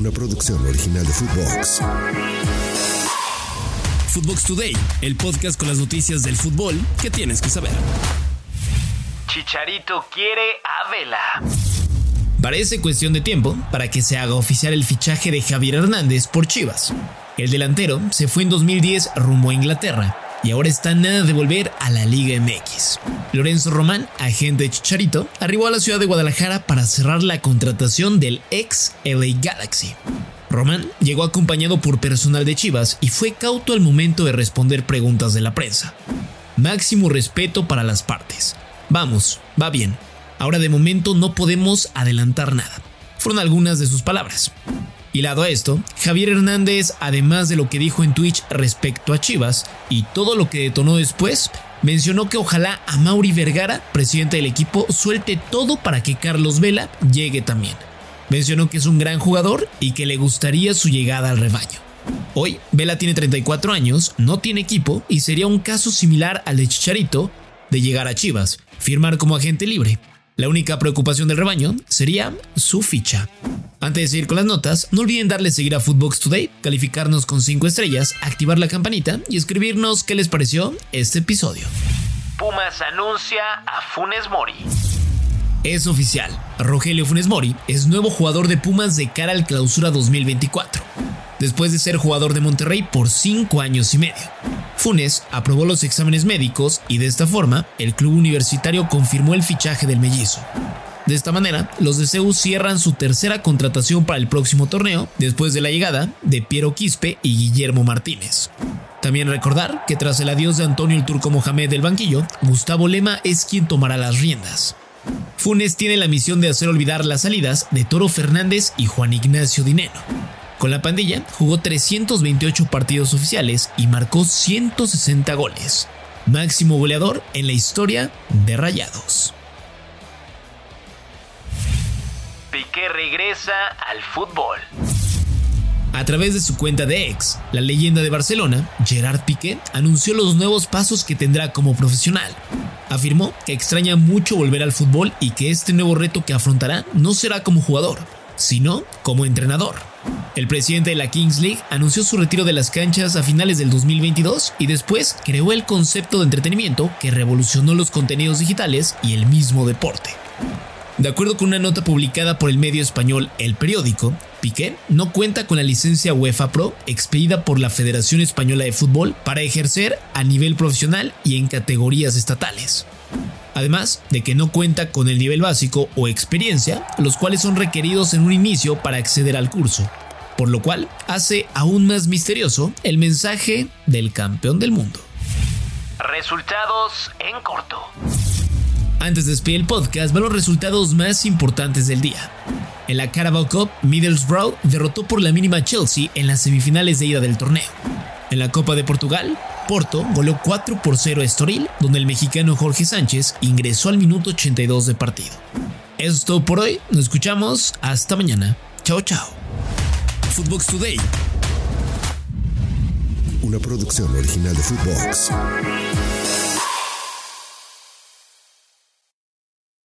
una producción original de Footbox. Footbox Today, el podcast con las noticias del fútbol que tienes que saber. Chicharito quiere a Vela. Parece cuestión de tiempo para que se haga oficial el fichaje de Javier Hernández por Chivas. El delantero se fue en 2010 rumbo a Inglaterra y ahora está nada de volver a la Liga MX. Lorenzo Román, agente de Chicharito, arribó a la ciudad de Guadalajara para cerrar la contratación del ex LA Galaxy. Román llegó acompañado por personal de Chivas y fue cauto al momento de responder preguntas de la prensa. Máximo respeto para las partes. Vamos, va bien. Ahora de momento no podemos adelantar nada. Fueron algunas de sus palabras. Y lado a esto, Javier Hernández, además de lo que dijo en Twitch respecto a Chivas y todo lo que detonó después, mencionó que ojalá a Mauri Vergara, presidente del equipo, suelte todo para que Carlos Vela llegue también. Mencionó que es un gran jugador y que le gustaría su llegada al rebaño. Hoy, Vela tiene 34 años, no tiene equipo y sería un caso similar al de Chicharito de llegar a Chivas, firmar como agente libre. La única preocupación del rebaño sería su ficha. Antes de seguir con las notas, no olviden darle seguir a Footbox Today, calificarnos con 5 estrellas, activar la campanita y escribirnos qué les pareció este episodio. Pumas anuncia a Funes Mori. Es oficial, Rogelio Funes Mori es nuevo jugador de Pumas de cara al clausura 2024, después de ser jugador de Monterrey por 5 años y medio. Funes aprobó los exámenes médicos y de esta forma el club universitario confirmó el fichaje del mellizo. De esta manera, los de CEU cierran su tercera contratación para el próximo torneo después de la llegada de Piero Quispe y Guillermo Martínez. También recordar que tras el adiós de Antonio el Turco Mohamed del banquillo, Gustavo Lema es quien tomará las riendas. Funes tiene la misión de hacer olvidar las salidas de Toro Fernández y Juan Ignacio Dineno. Con la pandilla jugó 328 partidos oficiales y marcó 160 goles, máximo goleador en la historia de Rayados. Piqué regresa al fútbol. A través de su cuenta de ex, la leyenda de Barcelona, Gerard Piqué, anunció los nuevos pasos que tendrá como profesional. Afirmó que extraña mucho volver al fútbol y que este nuevo reto que afrontará no será como jugador, sino como entrenador. El presidente de la Kings League anunció su retiro de las canchas a finales del 2022 y después creó el concepto de entretenimiento que revolucionó los contenidos digitales y el mismo deporte. De acuerdo con una nota publicada por el medio español El Periódico, Piqué no cuenta con la licencia UEFA Pro expedida por la Federación Española de Fútbol para ejercer a nivel profesional y en categorías estatales. Además de que no cuenta con el nivel básico o experiencia, los cuales son requeridos en un inicio para acceder al curso, por lo cual hace aún más misterioso el mensaje del campeón del mundo. Resultados en corto. Antes de despedir el podcast, van los resultados más importantes del día. En la Carabao Cup, Middlesbrough derrotó por la mínima Chelsea en las semifinales de ida del torneo. En la Copa de Portugal, Porto goleó 4 por 0 a Estoril, donde el mexicano Jorge Sánchez ingresó al minuto 82 de partido. Eso es todo por hoy, nos escuchamos, hasta mañana. Chao, chao. Footbox Today. Una producción original de Footbox.